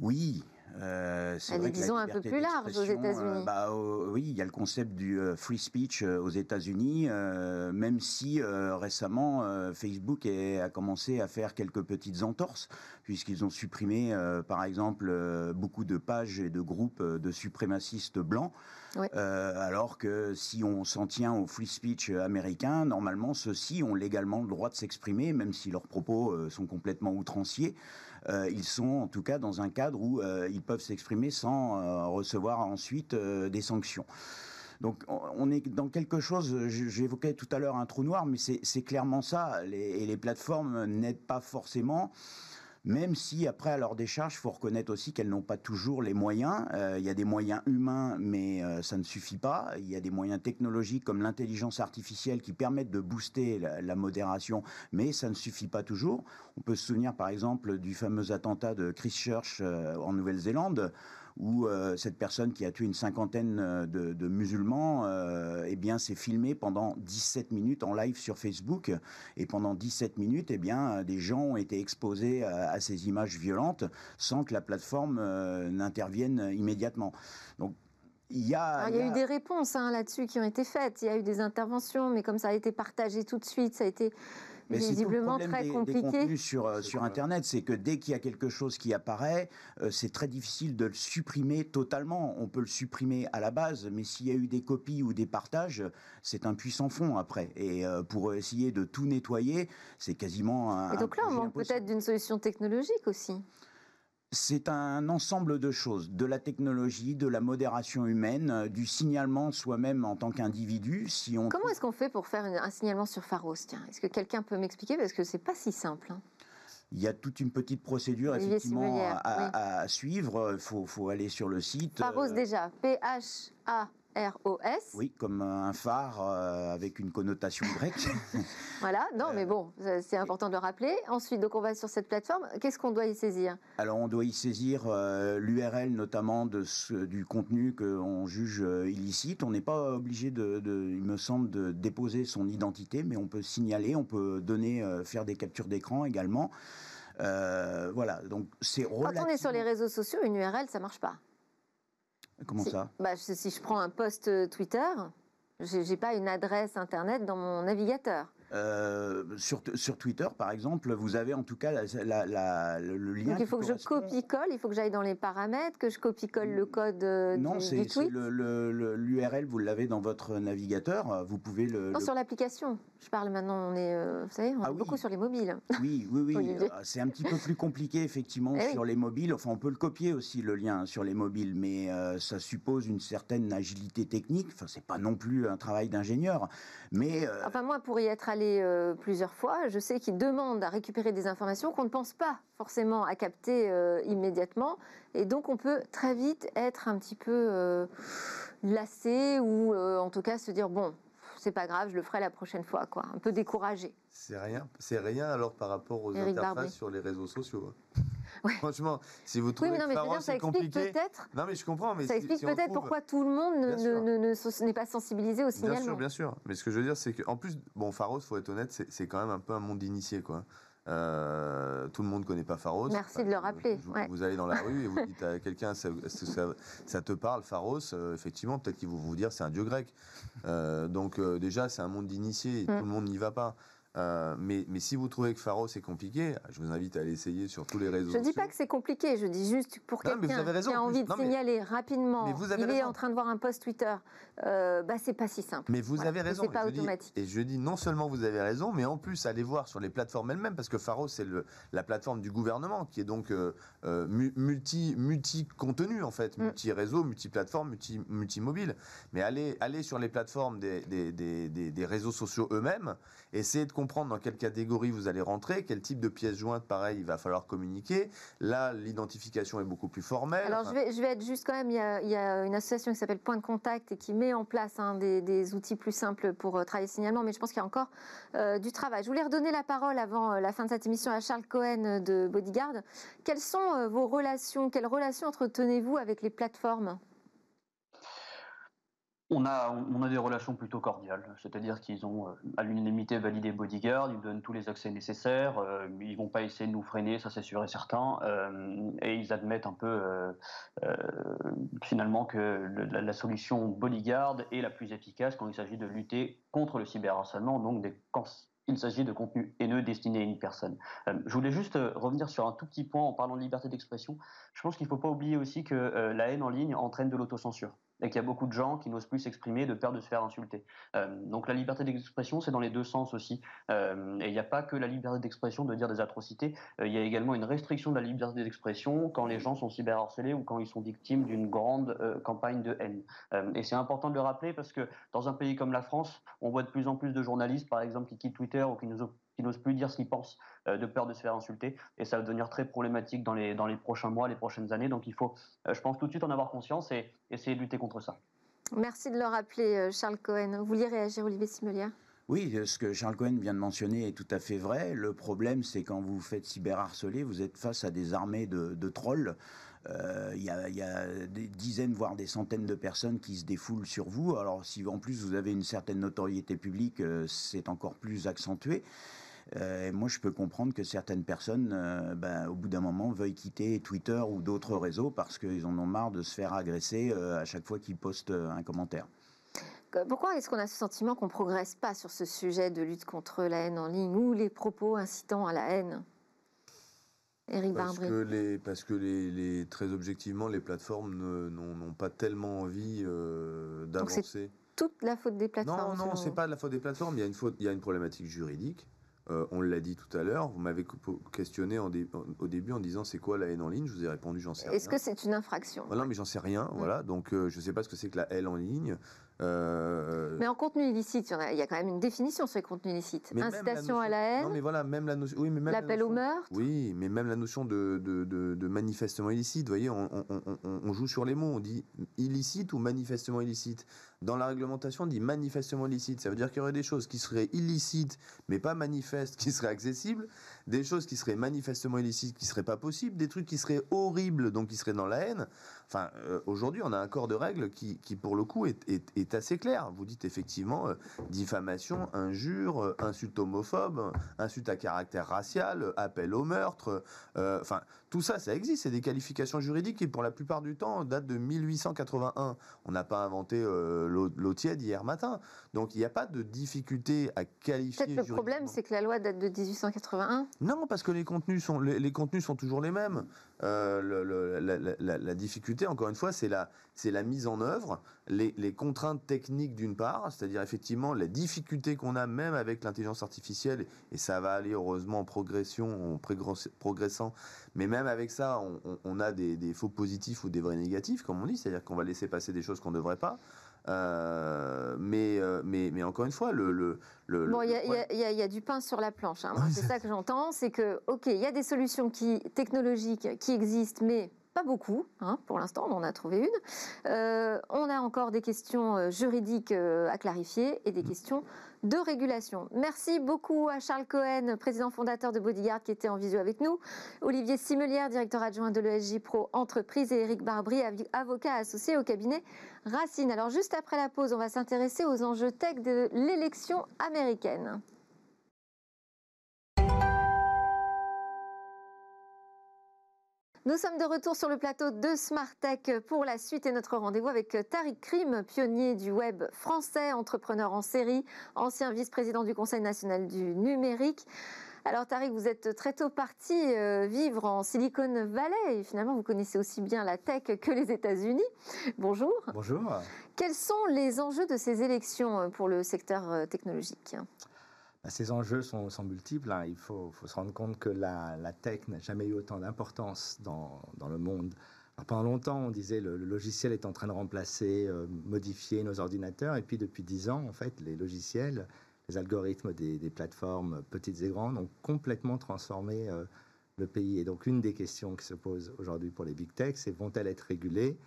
Oui. Euh, c'est Elle vrai est, que la disons, un peu plus large aux d'expression, États-Unis. bah, euh, oui, il y a le concept du euh, free speech euh, aux États-Unis, euh, même si euh, récemment euh, Facebook est- a commencé à faire quelques petites entorses, puisqu'ils ont supprimé, euh, par exemple, euh, beaucoup de pages et de groupes euh, de suprémacistes blancs. Oui. Euh, alors que si on s'en tient au free speech euh, américain, normalement, ceux-ci ont légalement le droit de s'exprimer, même si leurs propos euh, sont complètement outranciers. Euh, ils sont en tout cas dans un cadre où euh, ils peuvent s'exprimer sans euh, recevoir ensuite des sanctions. Donc on- est dans quelque chose, j'évoquais tout à l'heure un trou noir, mais c'est clairement ça. Et les plateformes n'aident pas forcément. Même si, après, à leur décharge, faut reconnaître aussi qu'elles n'ont pas toujours les moyens. Euh, Il y a des moyens humains, mais euh, ça ne suffit pas. Il y a des moyens technologiques comme l'intelligence artificielle qui permettent de booster la, la modération, mais ça ne suffit pas toujours. On peut se souvenir, par exemple, du fameux attentat de Christchurch euh, en Nouvelle-Zélande, où euh, cette personne qui a tué une cinquantaine euh, de, de musulmans, euh, eh bien, s'est filmée pendant 17 minutes en live sur Facebook. Et pendant 17 minutes, eh bien, des gens ont été exposés à, à ces images violentes sans que la plateforme euh, n'intervienne immédiatement. Donc, il y a, Alors, il y a eu des réponses hein, là-dessus qui ont été faites. Il y a eu des interventions, mais comme ça a été partagé tout de suite, ça a été Mais c'est tout le visiblement très des, des compliqué. contenus sur, euh, sur. Internet, c'est que dès qu'il y a quelque chose qui apparaît, euh, c'est très difficile de le supprimer totalement. On peut le supprimer à la base, mais s'il y a eu des copies ou des partages, c'est un puissant fond après. Et euh, pour essayer de tout nettoyer, c'est quasiment un. Et donc là, on manque impossible. peut-être d'une solution technologique aussi. C'est un ensemble de choses, de la technologie, de la modération humaine, euh, du signalement soi-même en tant qu'individu. Si on Comment est-ce qu'on fait pour faire un signalement sur Pharos est-ce que quelqu'un peut m'expliquer? Parce que c'est pas si simple. hein. Il y a toute une petite procédure effectivement à, oui. à- à suivre. Il faut, faut aller sur le site. Pharos euh, déjà, P-H-A-R-O-S. Oui, comme un phare euh, avec une connotation grecque. Voilà, non, Euh, mais bon, ça, c'est important de le rappeler. Ensuite, donc on va sur cette plateforme. Qu'est-ce qu'on doit y saisir? Alors on doit y saisir euh, l'URL notamment de ce- du contenu qu'on juge euh, illicite. On n'est pas obligé, de, de- il me semble, de déposer son identité, mais on peut signaler, on peut donner, euh, faire des captures d'écran également. Euh, voilà, donc c'est Quand on est sur relativement- les réseaux sociaux, une URL, ça marche pas. Comment Si- ça bah, je- Si je prends un post euh, Twitter, j'ai pas une adresse internet dans mon navigateur. Euh, sur, sur Twitter, par exemple, vous avez en tout cas la- la- la- le, lien. Donc il faut que je copie-colle, il faut que j'aille dans les paramètres, que je copie-colle le code euh, Non, du, c'est du tweet. le- l'URL, vous l'avez dans votre navigateur. Vous pouvez le. Non, le- sur l'application. Je parle maintenant, on est, euh, vous savez, on Ah est oui. beaucoup sur les mobiles. Oui, oui, oui. C'est un petit peu plus compliqué, effectivement, Eh oui. sur les mobiles. Enfin, on peut le copier aussi, le lien sur les mobiles, mais euh, ça suppose une certaine agilité technique. Enfin, c'est pas non plus un travail d'ingénieur. Mais euh, Enfin, moi, pour y être allé euh, plusieurs fois, je sais qu'ils demandent à récupérer des informations qu'on ne pense pas forcément à capter euh, immédiatement. Et donc, on peut très vite être un petit peu euh, lassé ou en tout cas se dire, bon, c'est pas grave, je le ferai la prochaine fois, quoi. Un peu découragé. C'est rien, c'est rien alors par rapport aux interfaces Barbet. sur les réseaux sociaux. Ouais. Franchement, si vous Oui, trouvez mais non, que mais je veux Pharos dire, ça est explique compliqué, peut-être. non mais je comprends, mais Ça si- explique si peut-être trouve- pourquoi tout le monde ne- Bien ne- ne- ne- n'est pas sensibilisé au Bien signalement. sûr, bien sûr. Mais ce que je veux dire, c'est qu'en plus, bon, Pharos, faut être honnête, c'est c'est quand même un peu un monde d'initiés, quoi. Euh, tout le monde connaît pas Pharos. Merci de le rappeler, Vous, ouais. vous allez dans la rue et vous dites à quelqu'un, ça, ça- ça te parle, Pharos, euh, effectivement, peut-être qu'ils vont vous dire c'est un dieu grec. Euh, donc déjà, c'est un monde d'initiés, et Mm. tout le monde n'y va pas. Euh, mais, mais si vous trouvez que Pharos est compliqué, je vous invite à l'essayer sur tous les réseaux Je ne dis pas que c'est compliqué, je dis juste pour quelqu'un qui a envie de Non, mais- signaler rapidement, mais vous avez il est en train de voir un post Twitter, euh, bah c'est pas si simple. Mais vous Voilà. avez raison. c'est pas et je dis- automatique. et je dis non seulement vous avez raison, mais en plus allez voir sur les plateformes elles-mêmes, parce que Pharos c'est la plateforme du gouvernement qui est donc euh, euh, mu- multi multi contenu en fait, Mm. multi réseau, multi plateforme, multi multi mobile. Mais allez allez sur les plateformes des des, des, des- des réseaux sociaux eux-mêmes, essayez de comprendre dans quelle catégorie vous allez rentrer, quel type de pièces jointes pareil il va falloir communiquer. Là l'identification est beaucoup plus formelle. Alors Enfin, je vais, je vais être juste quand même, il y a, il y a une association qui s'appelle Point de Contact et qui met en place hein, des, des outils plus simples pour euh, travailler le signalement, mais je pense qu'il y a encore euh, du travail. Je voulais redonner la parole avant euh, la fin de cette émission à Charles Cohen de Bodyguard. Quelles sont vos relations Quelles relations entretenez-vous avec les plateformes? On a, des relations plutôt cordiales, c'est-à-dire qu'ils ont euh, à l'unanimité validé Bodyguard, ils donnent tous les accès nécessaires, euh, ils vont pas essayer de nous freiner, ça c'est sûr et certain, euh, et ils admettent un peu euh, finalement que la, solution Bodyguard est la plus efficace quand il s'agit de lutter contre le cyberharcèlement, donc quand il s'agit de contenu haineux destiné à une personne. Je voulais juste revenir sur un tout petit point en parlant de liberté d'expression. Je pense qu'il ne faut pas oublier aussi que la haine en ligne entraîne de l'autocensure et qu'il y a beaucoup de gens qui n'osent plus s'exprimer de peur de se faire insulter. Euh, donc la liberté d'expression, c'est dans les deux sens aussi. Euh, et il n'y a pas que la liberté d'expression de dire des atrocités, Euh, il y a également une restriction de la liberté d'expression quand les gens sont cyberharcelés ou quand ils sont victimes d'une grande campagne de haine. Et c'est important de le rappeler parce que dans un pays comme la France, on voit de plus en plus de journalistes, par exemple, qui quittent Twitter ou qui n'osent qui n'osent plus dire ce qu'ils pensent euh, de peur de se faire insulter. Et ça va devenir très problématique dans les, dans les prochains mois, les prochaines années. Donc il faut, euh, je pense, tout de suite en avoir conscience et essayer de lutter contre ça. Merci de le rappeler, euh, Charles Cohen. Vous vouliez réagir, Olivier Simelière? Oui, ce que Charles Cohen vient de mentionner est tout à fait vrai. Le problème, c'est quand vous vous faites cyberharceler, vous êtes face à des armées de, de trolls. Euh, Il y, a, il y a des dizaines, voire des centaines de personnes qui se défoulent sur vous. Alors, si en plus vous avez une certaine notoriété publique, euh, c'est encore plus accentué. Euh, moi, je peux comprendre que certaines personnes, euh, ben, au bout d'un moment, veuillent quitter Twitter ou d'autres réseaux parce qu'ils en ont marre de se faire agresser euh, à chaque fois qu'ils postent un commentaire. Pourquoi est-ce qu'on a ce sentiment qu'on ne progresse pas sur ce sujet de lutte contre la haine en ligne ou les propos incitant à la haine? Éric Parce Barbry. que, les, parce que les, les- très objectivement, les plateformes n'ont pas tellement envie euh, Donc c'est d'avancer. Toute la faute des plateformes. Non, non, c'est pas de la faute des plateformes. Il y a une, faute, il y a une problématique juridique. Euh, on l'a dit tout à l'heure. Vous m'avez questionné en dé- au début en disant c'est quoi la haine en ligne? Je vous ai répondu j'en sais rien. Est-ce que c'est une infraction? Voilà, mais j'en sais rien. Voilà, donc euh, je sais pas ce que c'est que la haine en ligne. Euh, Mais en contenu illicite, il y, a, il y a quand même une définition sur les contenus illicites. mais la Incitation à notion- la haine, Non, mais voilà, même la notion. Oui, mais même la l'appel au notion- meurtre? Oui, mais même la notion de, de, de- de manifestement illicite, vous voyez, on, on- on- on- on joue sur les mots, on dit illicite ou manifestement illicite? Dans la réglementation, on dit manifestement illicite. Ça veut dire qu'il y aurait des choses qui seraient illicites, mais pas manifestes, qui seraient accessibles, des choses qui seraient manifestement illicites, qui seraient pas possibles, des trucs qui seraient horribles, donc qui seraient dans la haine. Enfin, euh, aujourd'hui, on a un corps de règles qui, pour le coup, est, assez clair. Vous dites effectivement euh, diffamation, injure, euh, insulte homophobe, insulte à caractère racial, appel au meurtre. euh, Enfin, tout ça, ça existe. C'est des qualifications juridiques qui, pour la plupart du temps, datent de 1881. On n'a pas inventé l'eau tiède hier matin. Donc, il n'y a pas de difficulté à qualifier. Peut-être le problème, c'est que la loi date de 1881 Non, parce que les contenus sont, les, contenus sont toujours les mêmes. Euh, la, difficulté, encore une fois, c'est la, la mise en œuvre, les, contraintes techniques d'une part, c'est-à-dire effectivement la difficulté qu'on a même avec l'intelligence artificielle, et ça va aller heureusement en progression, en progressant, mais même avec ça, on, a des, des, faux positifs ou des vrais négatifs, comme on dit, c'est-à-dire qu'on va laisser passer des choses qu'on ne devrait pas. Euh, mais, euh, mais, mais encore une fois, le. le, le bon, il y, y, a du pain sur la planche. Hein. c'est ça que j'entends. C'est que, OK, il y a des solutions qui, technologiques qui existent, mais pas beaucoup, hein, pour l'instant, on en a trouvé une. Euh, on a encore des questions juridiques à clarifier et des mm. questions de régulation. Merci beaucoup à Charles Cohen, président fondateur de Bodyguard, qui était en visio avec nous, Olivier Simelière, directeur adjoint de l'ESJ Pro Entreprise, et Eric Barbry, avocat associé au cabinet Racine. Alors juste après la pause, on va s'intéresser aux enjeux tech de l'élection américaine. Nous sommes de retour sur le plateau de Smart Tech pour la suite et notre rendez-vous avec Tariq Krim, pionnier du web français, entrepreneur en série, ancien vice-président du Conseil national du numérique. Alors Tariq, vous êtes très tôt parti euh, vivre en Silicon Valley et finalement vous connaissez aussi bien la tech que les États-Unis. Bonjour. Bonjour. Quels sont les enjeux de ces élections euh, pour le secteur euh, technologique? Ces enjeux sont, multiples. Hein. Il faut, se rendre compte que la, tech n'a jamais eu autant d'importance dans, le monde. pendant longtemps, on disait le, le logiciel est en train de remplacer, euh, modifier nos ordinateurs. Et puis depuis dix ans, en fait, les logiciels, les algorithmes des, plateformes petites et grandes ont complètement transformé euh, le pays. Et donc une des questions qui se posent aujourd'hui pour les big tech, c'est vont-elles être régulées?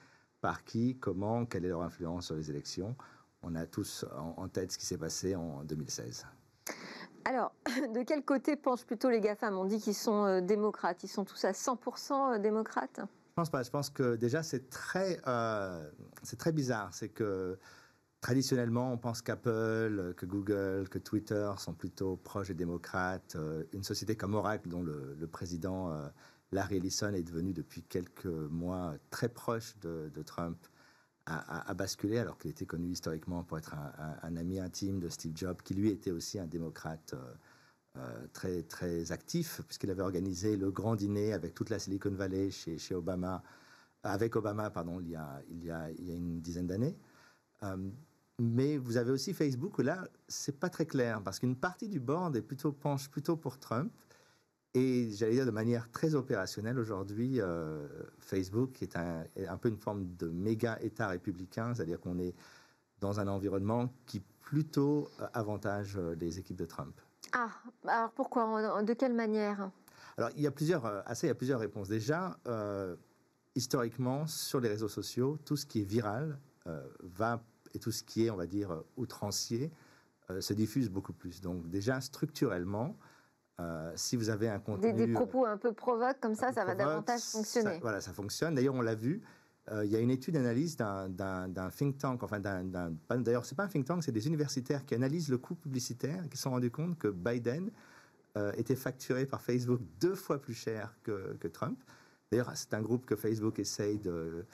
Par qui? Comment? Quelle est leur influence sur les élections? On a tous en tête ce qui s'est passé en 2016. Alors, de quel côté penchent plutôt les GAFAM? On dit qu'ils sont euh, démocrates. Ils sont tous à 100% euh, démocrates? Je pense pas. Je pense que déjà, c'est très, euh, c'est très bizarre. C'est que traditionnellement, on pense qu'Apple, que Google, que Twitter sont plutôt proches des démocrates. Une société comme Oracle, dont le, président Larry Ellison est devenu depuis quelques mois très proche de Trump, a, basculé, alors qu'il était connu historiquement pour être un, ami intime de Steve Jobs, qui lui était aussi un démocrate euh, euh, très, très actif, puisqu'il avait organisé le grand dîner avec toute la Silicon Valley chez, Obama, avec Obama, pardon, il y a, il y a, il y a une dizaine d'années. Euh, mais vous avez aussi Facebook où là, c'est pas très clair, parce qu'une partie du board est plutôt, penche plutôt pour Trump, et j'allais dire de manière très opérationnelle aujourd'hui, euh, Facebook est un, un, peu une forme de méga État républicain, c'est-à-dire qu'on est dans un environnement qui plutôt euh, avantage euh, les équipes de Trump. Ah, alors pourquoi De quelle manière? Alors il y a plusieurs, à ça il y a plusieurs réponses. Déjà, historiquement, sur les réseaux sociaux, tout ce qui est viral va et tout ce qui est, on va dire, outrancier se diffuse beaucoup plus. Donc déjà structurellement, euh, si vous avez un contenu... Des, propos un peu provoques comme ça, ça va davantage fonctionner. voilà, ça fonctionne. D'ailleurs, on l'a vu. Euh, il y a une étude d'analyse d'un think tank, enfin, d'ailleurs, c'est pas un think tank, c'est des universitaires qui analysent le coût publicitaire et qui se sont rendus compte que Biden euh, était facturé par Facebook deux fois plus cher que, que Trump. D'ailleurs, c'est un groupe que Facebook essaye de,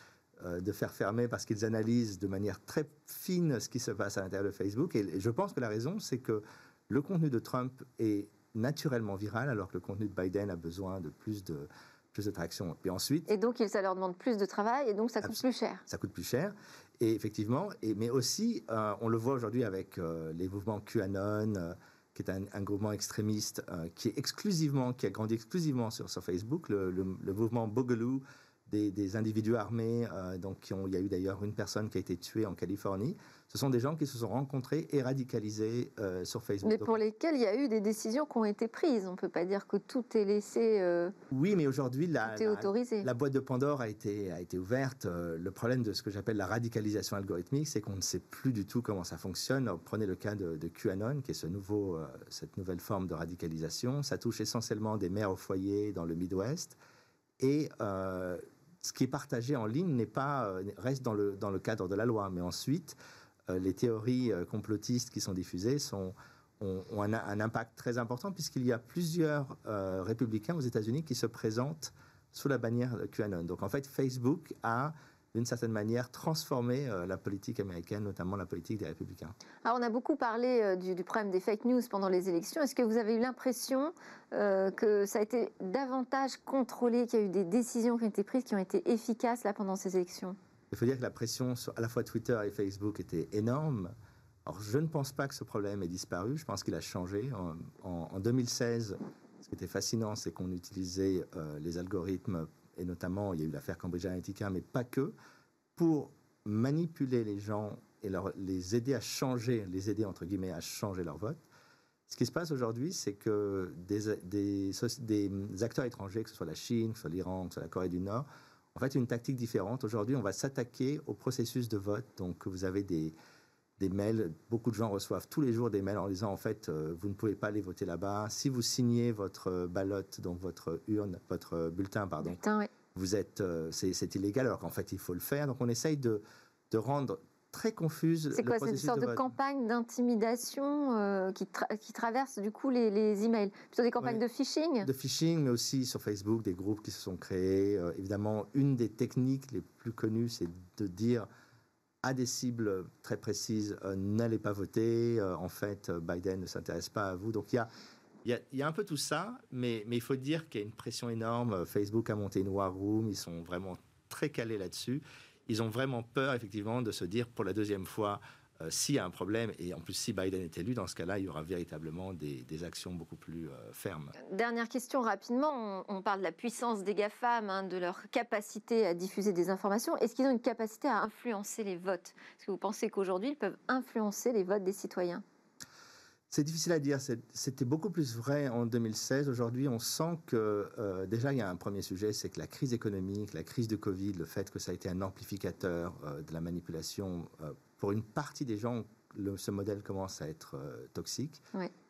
de faire fermer parce qu'ils analysent de manière très fine ce qui se passe à l'intérieur de Facebook. et je pense que la raison, c'est que le contenu de Trump est naturellement viral, alors que le contenu de Biden a besoin de plus de plus de traction. Et ensuite. Et donc, ça leur demande plus de travail et donc ça coûte plus cher. Ça coûte plus cher. Et effectivement, et, mais aussi, euh, on le voit aujourd'hui avec euh, les mouvements QAnon, euh, qui est un, un mouvement extrémiste qui est exclusivement, qui a grandi exclusivement sur, sur Facebook, le, le, mouvement Boogaloo, des, des, individus armés, donc qui ont, il y a eu d'ailleurs une personne qui a été tuée en Californie ce sont des gens qui se sont rencontrés et radicalisés euh, sur Facebook. Mais pour lesquels il y a eu des décisions qui ont été prises. On ne peut pas dire que tout est laissé. Euh, oui, mais aujourd'hui, la, la, boîte de Pandore a été, a été ouverte. Euh, le problème de ce que j'appelle la radicalisation algorithmique, c'est qu'on ne sait plus du tout comment ça fonctionne. prenez le cas de, QAnon, qui est ce nouveau, cette nouvelle forme de radicalisation. Ça touche essentiellement des mères au foyer dans le Midwest. Et ce qui est partagé en ligne n'est pas reste dans le, dans le cadre de la loi. Mais ensuite, les théories euh, complotistes qui sont diffusées ont, un, impact très important puisqu'il y a plusieurs euh, républicains aux États-Unis qui se présentent sous la bannière de QAnon. Donc en fait, Facebook a d'une certaine manière, transformer euh, la politique américaine, notamment la politique des républicains. Alors, on a beaucoup parlé euh, du, problème des fake news pendant les élections. Est-ce que vous avez eu l'impression euh, que ça a été davantage contrôlé, qu'il y a eu des décisions qui ont été prises, qui ont été efficaces là pendant ces élections? Il faut dire que la pression sur à la fois Twitter et Facebook était énorme. Alors, je ne pense pas que ce problème ait disparu. Je pense qu'il a changé. En, 2016, ce qui était fascinant, c'est qu'on utilisait les algorithmes et notamment il y a eu l'affaire Cambridge Analytica, mais pas que, pour manipuler les gens et leur, les aider à changer, les aider entre guillemets à changer leur vote. Ce qui se passe aujourd'hui, c'est que des, des, acteurs étrangers, que ce soit la Chine, que ce soit l'Iran, que ce soit la Corée du Nord, en fait une tactique différente. Aujourd'hui, on va s'attaquer au processus de vote. Donc vous avez des, des mails. Beaucoup de gens reçoivent tous les jours des mails en disant en fait, euh, vous ne pouvez pas aller voter là-bas. Si vous signez votre ballotte, donc votre urne, votre bulletin, pardon, vous êtes, euh, c'est illégal alors qu'en fait il faut le faire. Donc on essaye de, de rendre très confuse. C'est quoi, c'est une sorte de, campagne d'intimidation euh, qui, qui, traverse du coup les, les emails? Plutôt des campagnes de phishing? De phishing, mais aussi sur Facebook, des groupes qui se sont créés. évidemment, une des techniques les plus connues, c'est de dire à des cibles très précises, euh, n'allez pas voter, euh, en fait, euh, Biden ne s'intéresse pas à vous. Donc il y a, il y, a, un peu tout ça, mais, mais il faut dire qu'il y a une pression énorme. Facebook a monté une war room, ils sont vraiment très calés là-dessus. Ils ont vraiment peur, effectivement, de se dire pour la deuxième fois, euh, s'il y a un problème, et en plus si Biden est élu, dans ce cas-là, il y aura véritablement des, actions beaucoup plus euh, fermes. Dernière question rapidement, on, parle de la puissance des GAFAM, hein, de leur capacité à diffuser des informations. Est-ce qu'ils ont une capacité à influencer les votes? Est-ce que vous pensez qu'aujourd'hui, ils peuvent influencer les votes des citoyens? C'est difficile à dire. C'était beaucoup plus vrai en 2016. Aujourd'hui, on sent que euh, déjà, il y a un premier sujet, c'est que la crise économique, la crise de Covid, le fait que ça a été un amplificateur de la manipulation pour une partie des gens, ce modèle commence à être euh, toxique.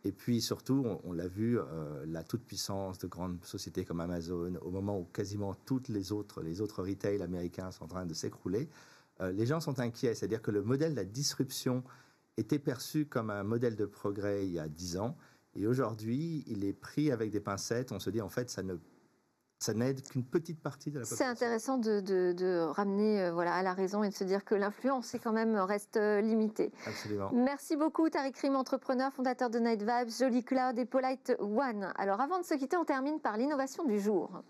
Et puis surtout, on, l'a vu, euh, la toute-puissance de grandes sociétés comme Amazon, au moment où quasiment toutes les autres, les autres retail américains sont en train de s'écrouler, euh, les gens sont inquiets. C'est-à-dire que le modèle de la disruption était perçu comme un modèle de progrès il y a dix ans. Et aujourd'hui, il est pris avec des pincettes. On se dit, en fait, ça ne ça n'aide qu'une petite partie de la population. C'est intéressant de, ramener euh, voilà, à la raison et de se dire que l'influence quand même reste euh, limitée. Absolument. Merci beaucoup Tariq Rim, entrepreneur, fondateur de Night Vibes, Jolly Cloud et Polite One. Alors avant de se quitter, on termine par l'innovation du jour.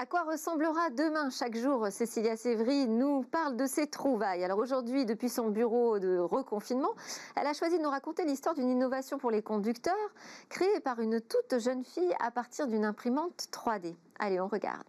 À quoi ressemblera demain chaque jour Cécilia Sévry nous parle de ses trouvailles. Alors aujourd'hui, depuis son bureau de reconfinement, elle a choisi de nous raconter l'histoire d'une innovation pour les conducteurs créée par une toute jeune fille à partir d'une imprimante 3D. Allez, on regarde.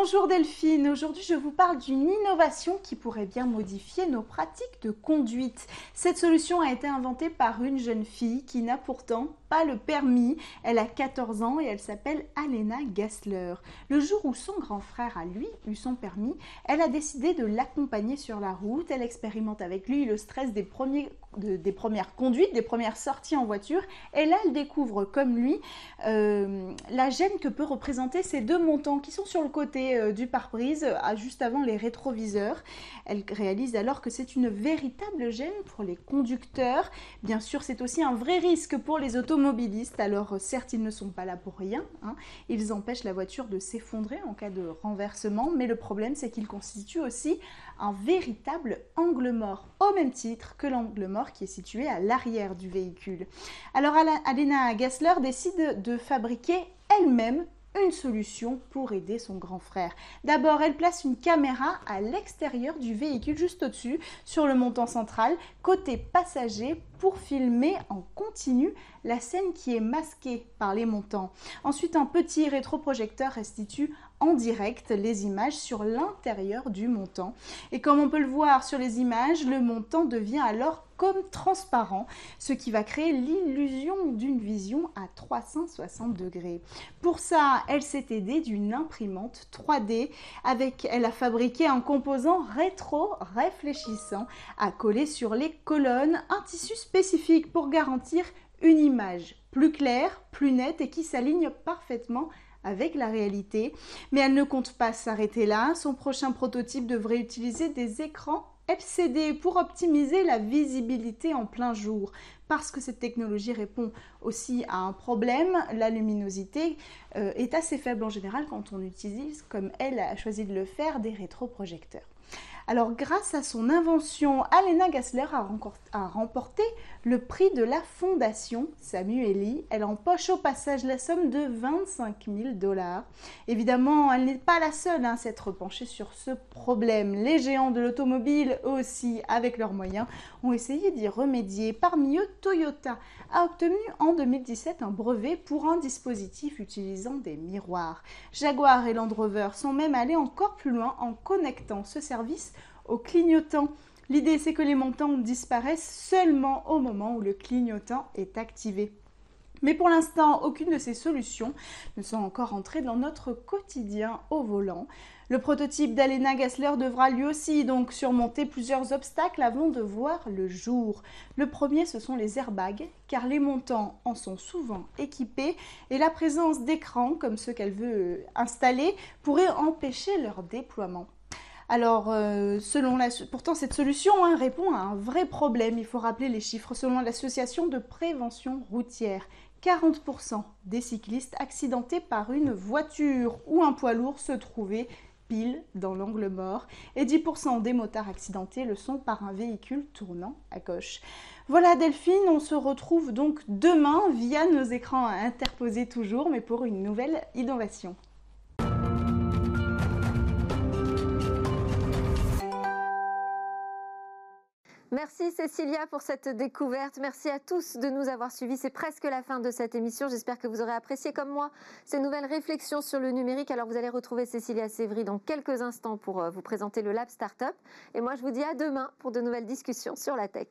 Bonjour Delphine, aujourd'hui je vous parle d'une innovation qui pourrait bien modifier nos pratiques de conduite. Cette solution a été inventée par une jeune fille qui n'a pourtant pas le permis. Elle a 14 ans et elle s'appelle Alena Gassler. Le jour où son grand frère a lui eu son permis, elle a décidé de l'accompagner sur la route. Elle expérimente avec lui le stress des premiers des premières conduites, des premières sorties en voiture. Et là, elle découvre, comme lui, euh, la gêne que peut représenter ces deux montants qui sont sur le côté euh, du pare-brise, juste avant les rétroviseurs. Elle réalise alors que c'est une véritable gêne pour les conducteurs. Bien sûr, c'est aussi un vrai risque pour les automobilistes. Alors, certes, ils ne sont pas là pour rien. Hein. Ils empêchent la voiture de s'effondrer en cas de renversement. Mais le problème, c'est qu'ils constituent aussi un véritable angle mort, au même titre que l'angle mort qui est situé à l'arrière du véhicule. Alors Alena Gassler décide de fabriquer elle-même une solution pour aider son grand frère. D'abord, elle place une caméra à l'extérieur du véhicule, juste au-dessus, sur le montant central, côté passager, pour filmer en continu la scène qui est masquée par les montants. Ensuite, un petit rétroprojecteur restitue en direct les images sur l'intérieur du montant. Et comme on peut le voir sur les images, le montant devient alors comme transparent, ce qui va créer l'illusion d'une vision à 360 degrés. Pour ça, elle s'est aidée d'une imprimante 3D avec, elle a fabriqué un composant rétro-réfléchissant à coller sur les colonnes, un tissu spécifique pour garantir une image plus claire, plus nette et qui s'aligne parfaitement avec la réalité. Mais elle ne compte pas s'arrêter là. Son prochain prototype devrait utiliser des écrans LCD pour optimiser la visibilité en plein jour. Parce que cette technologie répond aussi à un problème, la luminosité euh, est assez faible en général quand on utilise, comme elle a choisi de le faire, des rétroprojecteurs. Alors grâce à son invention, Alena Gassler a, remporté le prix de la fondation Samueli. Elle empoche au passage la somme de 25 000 dollars. Évidemment, elle n'est pas la seule à s'être penchée sur ce problème. Les géants de l'automobile aussi, avec leurs moyens, ont essayé d'y remédier. Parmi eux, Toyota a obtenu en 2017 un brevet pour un dispositif utilisant des miroirs. Jaguar et Land Rover sont même allés encore plus loin en connectant ce service au clignotant. L'idée, c'est que les montants disparaissent seulement au moment où le clignotant est activé. Mais pour l'instant, aucune de ces solutions ne sont encore entrées dans notre quotidien au volant. Le prototype d'Alena Gassler devra lui aussi donc surmonter plusieurs obstacles avant de voir le jour. Le premier, ce sont les airbags, car les montants en sont souvent équipés et la présence d'écrans, comme ceux qu'elle veut installer, pourrait empêcher leur déploiement. Alors, euh, pourtant, cette solution hein, répond à un vrai problème. Il faut rappeler les chiffres. Selon l'association de prévention routière, 40% des cyclistes accidentés par une voiture ou un poids lourd se trouvaient pile dans l'angle mort et 10% des motards accidentés le sont par un véhicule tournant à gauche. Voilà Delphine, on se retrouve donc demain via nos écrans interposés toujours, mais pour une nouvelle innovation. Merci Cécilia pour cette découverte. Merci à tous de nous avoir suivis. C'est presque la fin de cette émission. J'espère que vous aurez apprécié comme moi ces nouvelles réflexions sur le numérique. Alors vous allez retrouver Cécilia Sévry dans quelques instants pour euh, vous présenter le Lab Startup. Et moi je vous dis à demain pour de nouvelles discussions sur la tech.